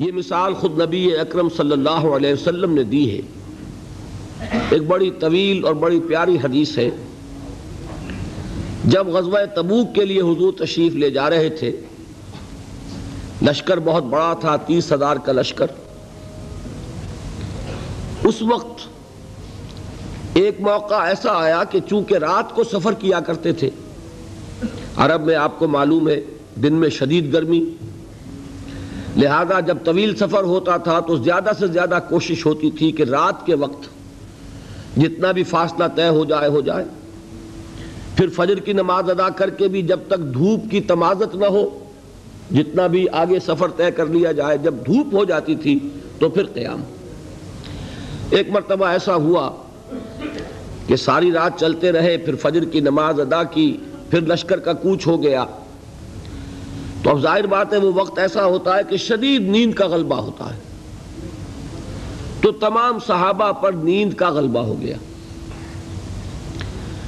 یہ مثال خود نبی اکرم صلی اللہ علیہ وسلم نے دی ہے۔ ایک بڑی طویل اور بڑی پیاری حدیث ہے۔ جب غزوہ تبوک کے لیے حضور تشریف لے جا رہے تھے، لشکر بہت بڑا تھا، تیس ہزار کا لشکر۔ اس وقت ایک موقع ایسا آیا کہ چونکہ رات کو سفر کیا کرتے تھے، عرب میں آپ کو معلوم ہے، دن میں شدید گرمی۔ لہذا جب طویل سفر ہوتا تھا تو زیادہ سے زیادہ کوشش ہوتی تھی کہ رات کے وقت جتنا بھی فاصلہ طے ہو جائے ہو جائے۔ پھر فجر کی نماز ادا کر کے بھی جب تک دھوپ کی تمازت نہ ہو، جتنا بھی آگے سفر طے کر لیا جائے، جب دھوپ ہو جاتی تھی تو پھر قیام۔ ایک مرتبہ ایسا ہوا کہ ساری رات چلتے رہے، پھر فجر کی نماز ادا کی، پھر لشکر کا کوچ ہو گیا۔ تو اب ظاہر بات ہے وہ وقت ایسا ہوتا ہے کہ شدید نیند کا غلبہ ہوتا ہے۔ تو تمام صحابہ پر نیند کا غلبہ ہو گیا۔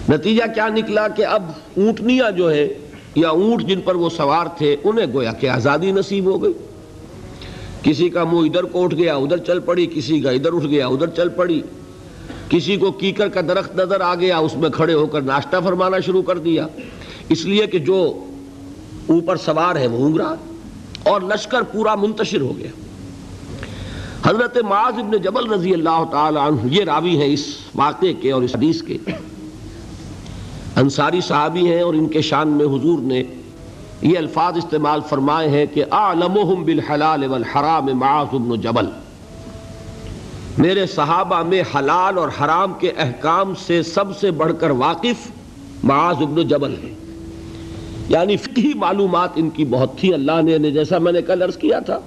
نتیجہ کیا نکلا کہ اب اونٹنیاں جو ہے یا اونٹ جن پر وہ سوار تھے، انہیں گویا کہ آزادی نصیب ہو گئی۔ کسی کا منہ ادھر کو اٹھ گیا، ادھر چل پڑی، کسی کا ادھر اٹھ گیا، ادھر چل پڑی۔ کسی کو کیکر کا درخت نظر آ گیا، اس میں کھڑے ہو کر ناشتہ فرمانا شروع کر دیا۔ اس لیے کہ جو اوپر سوار ہے وہ رہا اور لشکر پورا منتشر ہو گیا۔ حضرت معاذ ابن جبل رضی اللہ تعالی عنہ، یہ راوی ہیں اس واقعے کے اور اس حدیث کے۔ انصاری صحابی ہیں اور ان کے شان میں حضور نے یہ الفاظ استعمال فرمائے ہیں کہ اعلمہم بالحلال والحرام معاذ ابن جبل۔ میرے صحابہ میں حلال اور حرام کے احکام سے سب سے بڑھ کر واقف معاذ ابن جبل ہے یعنی فقہی معلومات ان کی بہت تھی اللہ نے جیسا میں نے کل عرض کیا تھا۔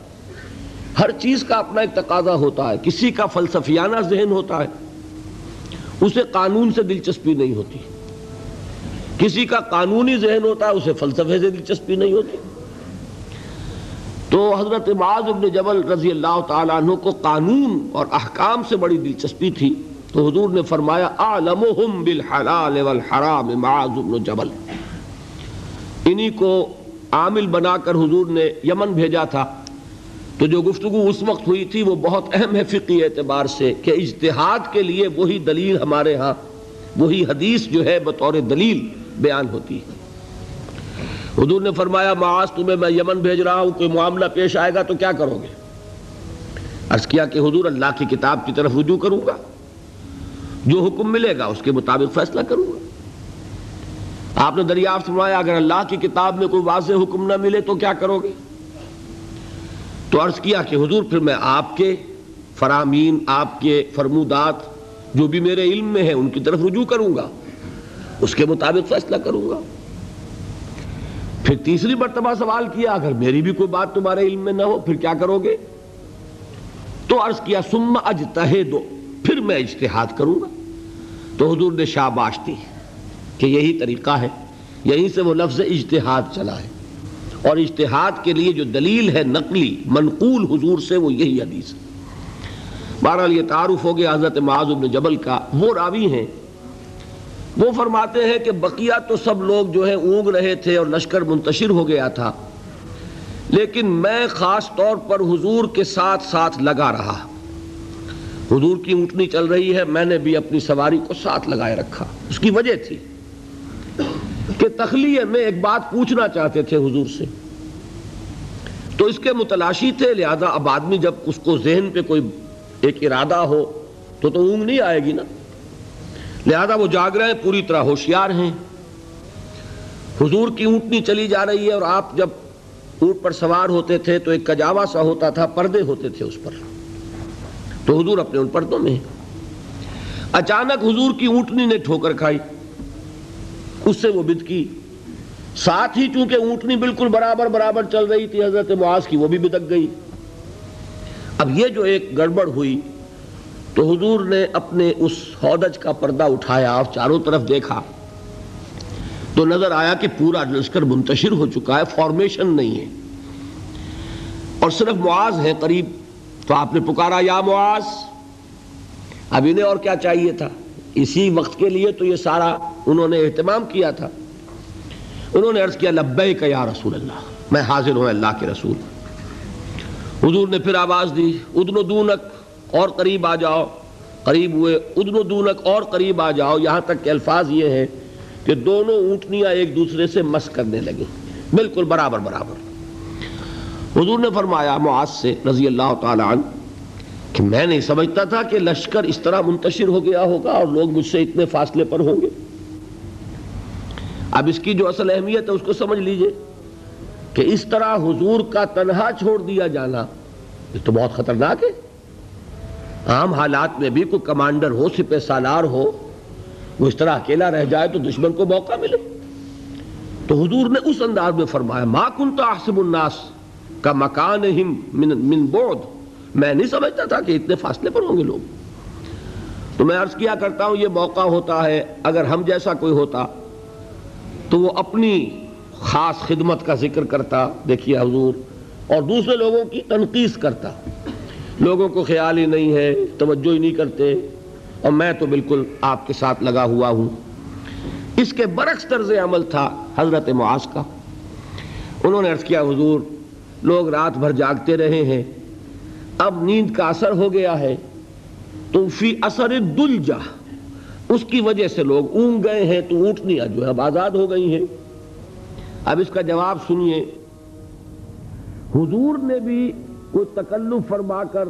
ہر چیز کا اپنا ایک تقاضا ہوتا ہے، کسی کا فلسفیانہ ذہن ہوتا ہے، اسے قانون سے دلچسپی نہیں ہوتی۔ کسی کا قانونی ذہن ہوتا ہے، اسے فلسفے سے دلچسپی نہیں ہوتی۔ تو حضرت معاذ ابن جبل رضی اللہ تعالیٰ عنہ کو قانون اور احکام سے بڑی دلچسپی تھی۔ تو حضور نے فرمایا، اعلمہم بالحلال والحرام، معاذ ابن جبل۔ انہی کو عامل بنا کر حضور نے یمن بھیجا تھا۔ تو جو گفتگو اس وقت ہوئی تھی وہ بہت اہم ہے فقی اعتبار سے کہ اجتہاد کے لیے وہی دلیل ہمارے ہاں وہی حدیث جو ہے بطور دلیل بیان ہوتی ہے۔ حضور نے فرمایا، معاذ تمہیں میں یمن بھیج رہا ہوں، کوئی معاملہ پیش آئے گا تو کیا کرو گے؟ عرض کیا کہ حضور اللہ کی کتاب کی طرف رجوع کروں گا؟ جو حکم ملے گا اس کے مطابق فیصلہ کروں گا۔ آپ نے دریافت فرمایا، اگر اللہ کی کتاب میں کوئی واضح حکم نہ ملے تو کیا کرو گے؟ تو عرض کیا کہ حضور، پھر میں آپ کے فرامین، آپ کے فرمودات جو بھی میرے علم میں ہیں، ان کی طرف رجوع کروں گا۔ اس کے مطابق فیصلہ کروں گا۔ پھر تیسری مرتبہ سوال کیا، اگر میری بھی کوئی بات تمہارے علم میں نہ ہو، پھر کیا کرو گے؟ تو عرض کیا سم دو پھر میں اجتہاد کروں گا۔ تو حضور نے شاباش دی۔ کہ یہی طریقہ ہے، یہیں سے وہ لفظ اجتہاد چلا ہے۔ اور اجتہاد کے لیے جو دلیل ہے نقلی، منقول حضور سے وہ یہی حدیث ہے۔ بہرحال یہ تعارف ہو گیا حضرت معاذ بن جبل کا۔ وہ راوی ہیں۔ وہ فرماتے ہیں کہ بقیہ تو سب لوگ جو ہیں اونگ رہے تھے اور لشکر منتشر ہو گیا تھا۔ لیکن میں خاص طور پر حضور کے ساتھ ساتھ لگا رہا۔ حضور کی اونٹنی چل رہی ہے، میں نے بھی اپنی سواری کو ساتھ لگائے رکھا۔ اس کی وجہ تھی۔ کہ تخلیہ میں ایک بات پوچھنا چاہتے تھے حضور سے۔ تو اس کے متلاشی تھے، لہذا اب آدمی جب اس کو ذہن پہ کوئی ایک ارادہ ہو، تو تو اونگ نہیں آئے گی نا۔ لہذا وہ جاگ رہے ہیں، پوری طرح ہوشیار ہیں۔ حضور کی اونٹنی چلی جا رہی ہے اور آپ جب اونٹ پر سوار ہوتے تھے تو ایک کجاوا سا ہوتا تھا، پردے ہوتے تھے اس پر۔ تو حضور اپنے ان پردوں میں اچانک حضور کی اونٹنی نے ٹھوکر کھائی۔ اس سے وہ بد کی۔ ساتھ ہی چونکہ اونٹنی بالکل برابر برابر چل رہی تھی حضرت معاذ کی، وہ بھی بدک گئی۔ اب یہ جو ایک گڑبڑ ہوئی، تو حضور نے اپنے اس ہودج کا پردہ اٹھایا، اور چاروں طرف دیکھا۔ تو نظر آیا کہ پورا لشکر منتشر ہو چکا ہے فارمیشن نہیں ہے۔ اور صرف معاذ ہے قریب۔ تو آپ نے پکارا، یا معاذ! اب انہیں اور کیا چاہیے تھا؟ اسی وقت کے لیے تو یہ سارا انہوں نے اہتمام کیا تھا۔ انہوں نے عرض کیا، لبیک یا رسول اللہ، میں حاضر ہوں اللہ کے رسول۔ حضور نے پھر آواز دی ادن و دونک اور قریب آ جاؤ۔ قریب ہوئے ادن و دونک اور قریب آ جاؤ۔ یہاں تک کہ الفاظ یہ ہیں کہ دونوں اونٹنیاں ایک دوسرے سے مس کرنے لگیں۔ بالکل برابر برابر۔ حضور نے فرمایا، معاذ سے رضی اللہ تعالیٰ عنہ، کہ میں نہیں سمجھتا تھا کہ لشکر اس طرح منتشر ہو گیا ہوگا اور لوگ مجھ سے اتنے فاصلے پر ہوں گے۔ اب اس کی جو اصل اہمیت ہے اس کو سمجھ لیجیے کہ اس طرح حضور کا تنہا چھوڑ دیا جانا یہ تو بہت خطرناک ہے۔ عام حالات میں بھی کوئی کمانڈر ہو سپہ سالار ہو وہ اس طرح اکیلا رہ جائے تو دشمن کو موقع ملے۔ تو حضور نے اس انداز میں فرمایا ما کنت احسب الناس کا مکان من, من بود میں نہیں سمجھتا تھا کہ اتنے فاصلے پر ہوں گے لوگ۔ تو میں عرض کیا کرتا ہوں یہ موقع ہوتا ہے اگر ہم جیسا کوئی ہوتا۔ تو وہ اپنی خاص خدمت کا ذکر کرتا، دیکھیے حضور، اور دوسرے لوگوں کی تنقید کرتا۔ لوگوں کو خیال ہی نہیں ہے، توجہ ہی نہیں کرتے، اور میں تو بالکل آپ کے ساتھ لگا ہوا ہوں۔ اس کے برعکس طرز عمل تھا حضرت معاذ کا۔ انہوں نے عرض کیا، حضور، لوگ رات بھر جاگتے رہے ہیں، اب نیند کا اثر ہو گیا ہے۔ تو فی اثر دلجا اس کی وجہ سے لوگ اونگ گئے ہیں، تو اونٹنیاں جو ہے اب آزاد ہو گئی ہیں۔ اب اس کا جواب سنیے۔ حضور نے بھی کوئی تکلف فرما کر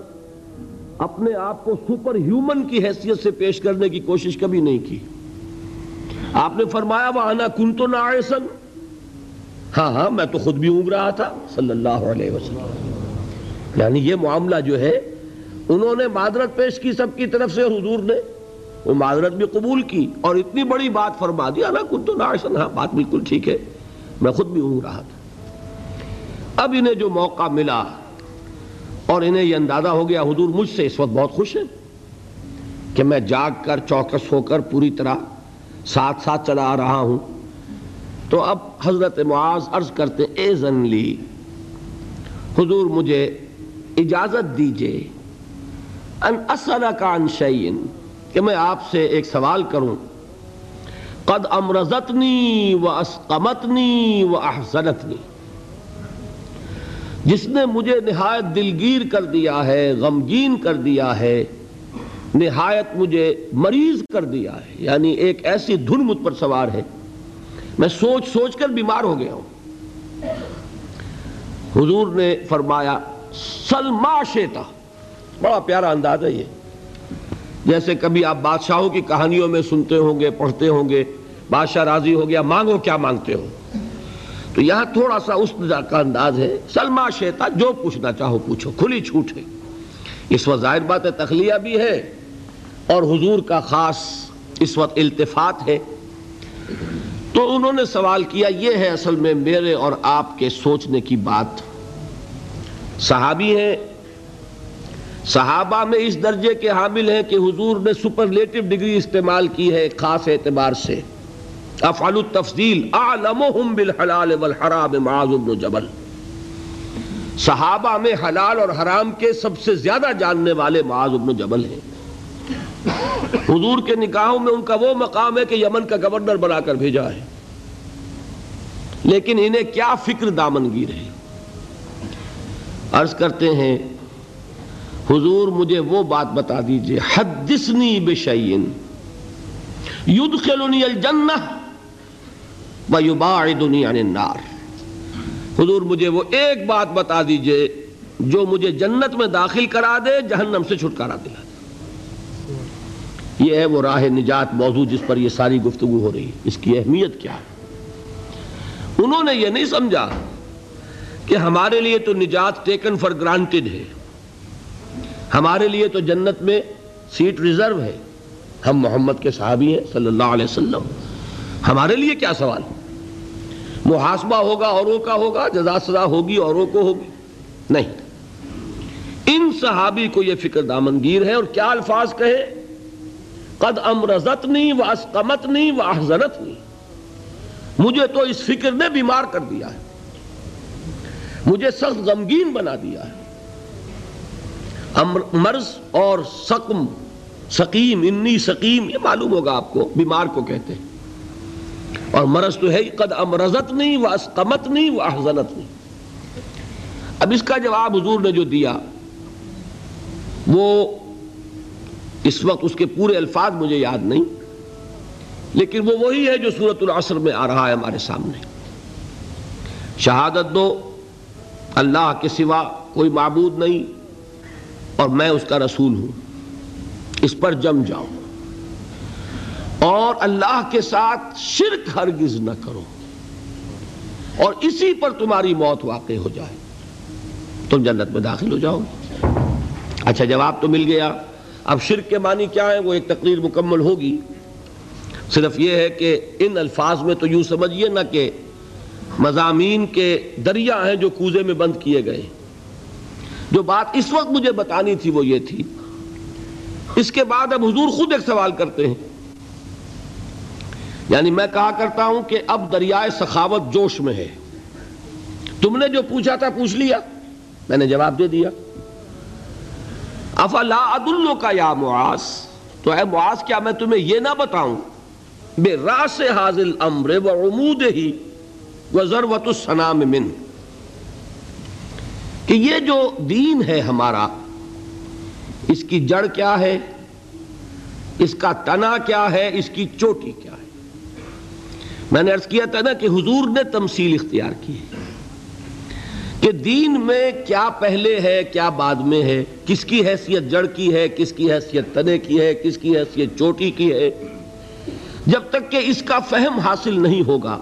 اپنے آپ کو سپر ہیومن کی حیثیت سے پیش کرنے کی کوشش کبھی نہیں کی۔ آپ نے فرمایا وہ آنا کن تو نہ آئے سن ہاں ہاں میں تو خود بھی اونگ رہا تھا، صلی اللہ علیہ وسلم۔ یعنی یہ معاملہ جو ہے، انہوں نے معذرت پیش کی سب کی طرف سے، حضور نے۔ وہ معذرت بھی قبول کی اور اتنی بڑی بات فرما دیا نا کن تو نہ آئے سن ہاں بات بالکل ٹھیک ہے، میں خود بھی اونگ رہا تھا۔ اب انہیں جو موقع ملا اور انہیں یہ اندازہ ہو گیا، حضور مجھ سے اس وقت بہت خوش ہے کہ میں جاگ کر، چوکس ہو کر، پوری طرح ساتھ ساتھ چلا آ رہا ہوں۔ تو اب حضرت معاذ عرض کرتے اے زن لی حضور مجھے اجازت دیجیے، ان اسلک عن کہ میں آپ سے ایک سوال کروں۔ قد امرزتنی و اسقمتنی و احسنتنی جس نے مجھے نہایت دلگیر کر دیا ہے، غمگین کر دیا ہے، نہایت مجھے مریض کر دیا ہے یعنی ایک ایسی دھن مجھ پر سوار ہے۔ میں سوچ سوچ کر بیمار ہو گیا ہوں۔ حضور نے فرمایا، سلما شیتا بڑا پیارا انداز ہے یہ۔ جیسے کبھی آپ بادشاہوں کی کہانیوں میں سنتے ہوں گے، پڑھتے ہوں گے، بادشاہ راضی ہو گیا، مانگو کیا مانگتے ہو؟ تو یہاں تھوڑا سا اس کا انداز ہے سلما شیتا جو پوچھنا چاہو پوچھو، کھلی چھوٹ ہے۔ اس وقت ظاہر بات ہے، تخلیہ بھی ہے اور حضور کا خاص اس وقت التفات ہے۔ تو انہوں نے سوال کیا، یہ ہے اصل میں میرے اور آپ کے سوچنے کی بات۔ صحابی ہیں صحابہ میں اس درجے کے حامل ہیں کہ حضور نے سپرلیٹو ڈگری استعمال کی ہے خاص اعتبار سے۔ افعل التفضیل اعلمہم بالحلال والحرام معاذ بن جبل۔ صحابہ میں حلال اور حرام کے سب سے زیادہ جاننے والے معاذ بن جبل ہیں۔ حضور کے نکاحوں میں ان کا وہ مقام ہے کہ یمن کا گورنر بنا کر بھیجا ہے۔ لیکن انہیں کیا فکر دامنگیر ہے؟ عرض کرتے ہیں حضور مجھے وہ بات بتا دیجیے، حدثنی بشیئن، یدخلنی الجنہ ویباعدنی عن النار۔ حضور مجھے وہ ایک بات بتا دیجیے جو مجھے جنت میں داخل کرا دے، جہنم سے چھٹکارا دلا دے۔ یہ ہے وہ راہ نجات موضوع جس پر یہ ساری گفتگو ہو رہی ہے۔ اس کی اہمیت کیا ہے؟ انہوں نے یہ نہیں سمجھا کہ ہمارے لیے تو نجات ٹیکن فار گرانٹڈ ہے۔ ہمارے لیے تو جنت میں سیٹ ریزرو ہے۔ ہم محمد کے صحابی ہیں صلی اللہ علیہ وسلم۔ ہمارے لیے کیا سوال محاسبہ ہوگا اوروں کا ہوگا، جزا سزا ہوگی اوروں کو ہوگی؟ نہیں۔ ان صحابی کو یہ فکر دامنگیر ہے اور کیا الفاظ کہے؟ قد امرزتنی و اسقمتنی و احزنتنی۔ مجھے تو اس فکر نے بیمار کر دیا ہے۔ مجھے سخت غمگین بنا دیا ہے۔ مرض اور سقم، سقیم، انی سقیم، یہ معلوم ہوگا آپ کو، بیمار کو کہتے ہیں۔ اور مرض تو ہے قد امرزت نہیں و اسقمت نہیں و احزنت نہیں اب اس کا جواب حضور نے جو دیا، وہ اس وقت اس کے پورے الفاظ مجھے یاد نہیں، لیکن وہ وہی ہے جو سورت العصر میں آ رہا ہے ہمارے سامنے۔ شہادت دو، اللہ کے سوا کوئی معبود نہیں اور میں اس کا رسول ہوں۔ اس پر جم جاؤ۔ اور اللہ کے ساتھ شرک ہرگز نہ کرو۔ اور اسی پر تمہاری موت واقع ہو جائے۔ تم جنت میں داخل ہو جاؤ اچھا جواب تو مل گیا۔ اب شرک کے معنی کیا ہے وہ ایک تقریر مکمل ہوگی۔ صرف یہ ہے کہ ان الفاظ میں تو یوں سمجھیے نہ کہ مضامین کے دریا ہیں جو کوزے میں بند کیے گئے۔ جو بات اس وقت مجھے بتانی تھی وہ یہ تھی۔ اس کے بعد اب حضور خود ایک سوال کرتے ہیں۔ یعنی میں کہا کرتا ہوں کہ اب دریائے سخاوت جوش میں ہے۔ تم نے جو پوچھا تھا پوچھ لیا۔ میں نے جواب دے دیا۔ افلا عدلو کا یا معاذ؟ تو اے معاذ، کیا میں تمہیں یہ نہ بتاؤں؟ بے راس حاضل امر و عمود ہی و ضرورت السلام من کہ یہ جو دین ہے ہمارا، اس کی جڑ کیا ہے؟ اس کا تنا کیا ہے؟ اس کی چوٹی کیا ہے؟ میں نے عرض کیا تھا نا کہ حضور نے تمثیل اختیار کی ہے کہ دین میں کیا پہلے ہے، کیا بعد میں ہے، کس کی حیثیت جڑ کی ہے، کس کی حیثیت تنے کی ہے، کس کی حیثیت چوٹی کی ہے؟ جب تک کہ اس کا فہم حاصل نہیں ہوگا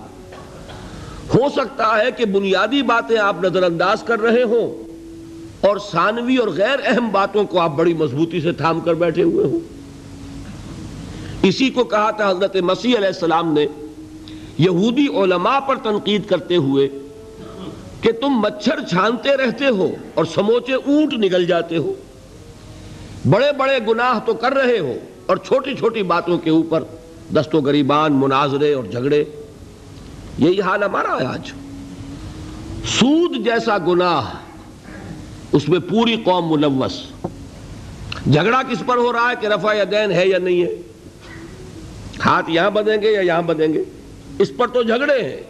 ہو سکتا ہے کہ بنیادی باتیں آپ نظر انداز کر رہے ہوں اور ثانوی اور غیر اہم باتوں کو آپ بڑی مضبوطی سے تھام کر بیٹھے ہوئے ہوں۔ اسی کو کہا تھا حضرت مسیح علیہ السلام نے، یہودی علماء پر تنقید کرتے ہوئے کہ تم مچھر چھانتے رہتے ہو اور سموچے اونٹ نگل جاتے ہو۔ بڑے بڑے گناہ تو کر رہے ہو اور چھوٹی چھوٹی باتوں کے اوپر دست و گریبان، مناظرے اور جھگڑے یہی حال ہمارا ہے آج۔ سود جیسا گناہ، اس میں پوری قوم ملوث۔ جھگڑا کس پر ہو رہا ہے کہ رفع دین ہے یا نہیں ہے؟ ہاتھ یہاں بدیں گے یا یہاں بدیں گے؟ اس پر تو جھگڑے ہیں۔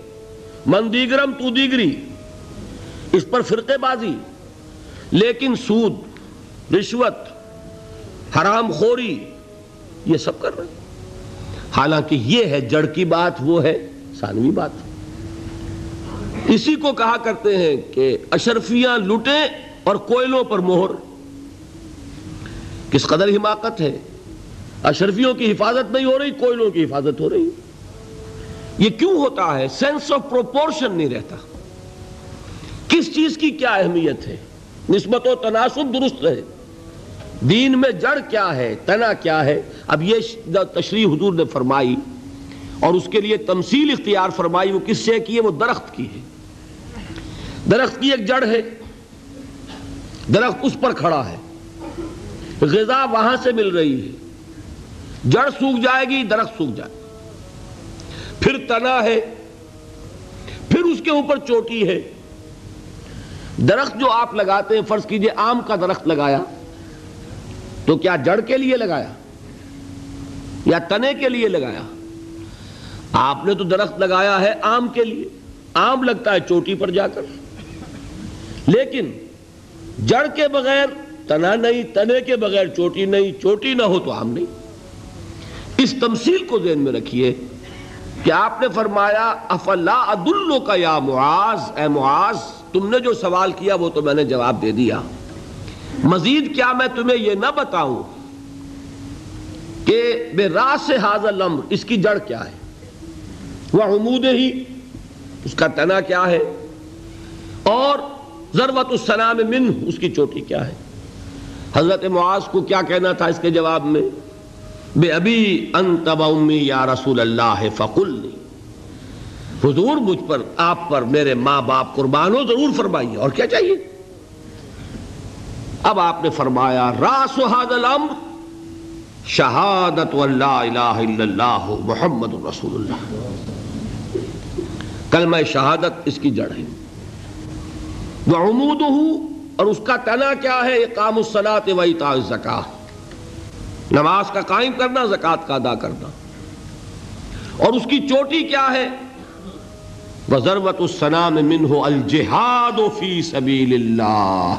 من دیگرم تو دیگری۔ اس پر فرقے بازی۔ لیکن سود، رشوت، حرام خوری، یہ سب کر رہے حالانکہ یہ ہے، جڑ کی بات وہ ہے۔ ثانوی بات اسی کو کہا کرتے ہیں کہ اشرفیاں لٹیں اور کوئلوں پر مہر۔ کس قدر حماقت ہے۔ اشرفیوں کی حفاظت نہیں ہو رہی، کوئلوں کی حفاظت ہو رہی۔ یہ کیوں ہوتا ہے؟ سینس آف پروپورشن نہیں رہتا۔ کس چیز کی کیا اہمیت ہے؟ نسبت و تناسب درست ہے دین میں جڑ کیا ہے، تنا کیا ہے۔ اب یہ تشریح حضور نے فرمائی۔ اور اس کے لیے تمثیل اختیار فرمائی وہ کس سے کی ہے؟ وہ درخت کی ہے۔ درخت کی ایک جڑ ہے۔ درخت اس پر کھڑا ہے۔ غذا وہاں سے مل رہی ہے۔ جڑ سوکھ جائے گی، درخت سوکھ جائے پھر تنا ہے۔ پھر اس کے اوپر چوٹی ہے۔ درخت جو آپ لگاتے ہیں، فرض کیجیے آم کا درخت لگایا، تو کیا جڑ کے لیے لگایا؟ یا تنے کے لیے لگایا؟ آپ نے تو درخت لگایا ہے آم کے لیے۔ آم لگتا ہے چوٹی پر جا کر۔ لیکن جڑ کے بغیر، تنا نہیں، تنے کے بغیر چوٹی نہیں، چوٹی نہ ہو تو آم نہیں۔ اس تمثیل کو ذہن میں رکھیے کہ آپ نے فرمایا، افلا عدلو کا یا معاذ؟ اے معاذ، تم نے جو سوال کیا وہ تو میں نے جواب دے دیا۔ مزید کیا میں تمہیں یہ نہ بتاؤں کہ بے راس سے حاضر لمر اس کی جڑ کیا ہے؟ وہ عمود ہی۔ اس کا تنا کیا ہے؟ اور ضرورت السلام من اس کی چوٹی کیا ہے؟ حضرت معاذ کو کیا کہنا تھا اس کے جواب میں؟ بے ابھی انت امی یا رسول اللہ فقل حضور مجھ پر، آپ پر میرے ماں باپ قربانو ضرور فرمائیے، اور کیا چاہیے؟ اب آپ نے فرمایا، راس الامر، شہادت اللہ الہ الا اللہ محمد رسول اللہ۔ کلمہ شہادت اس کی جڑ ہے۔ وہ عمود اور اس کا تنا کیا ہے؟ اقام الصلاۃ و اطاع زکا نماز کا قائم کرنا زکوٰۃ کا ادا کرنا۔ اور اس کی چوٹی کیا ہے؟ وزروت السلام منہ الجہاد فی سبیل اللہ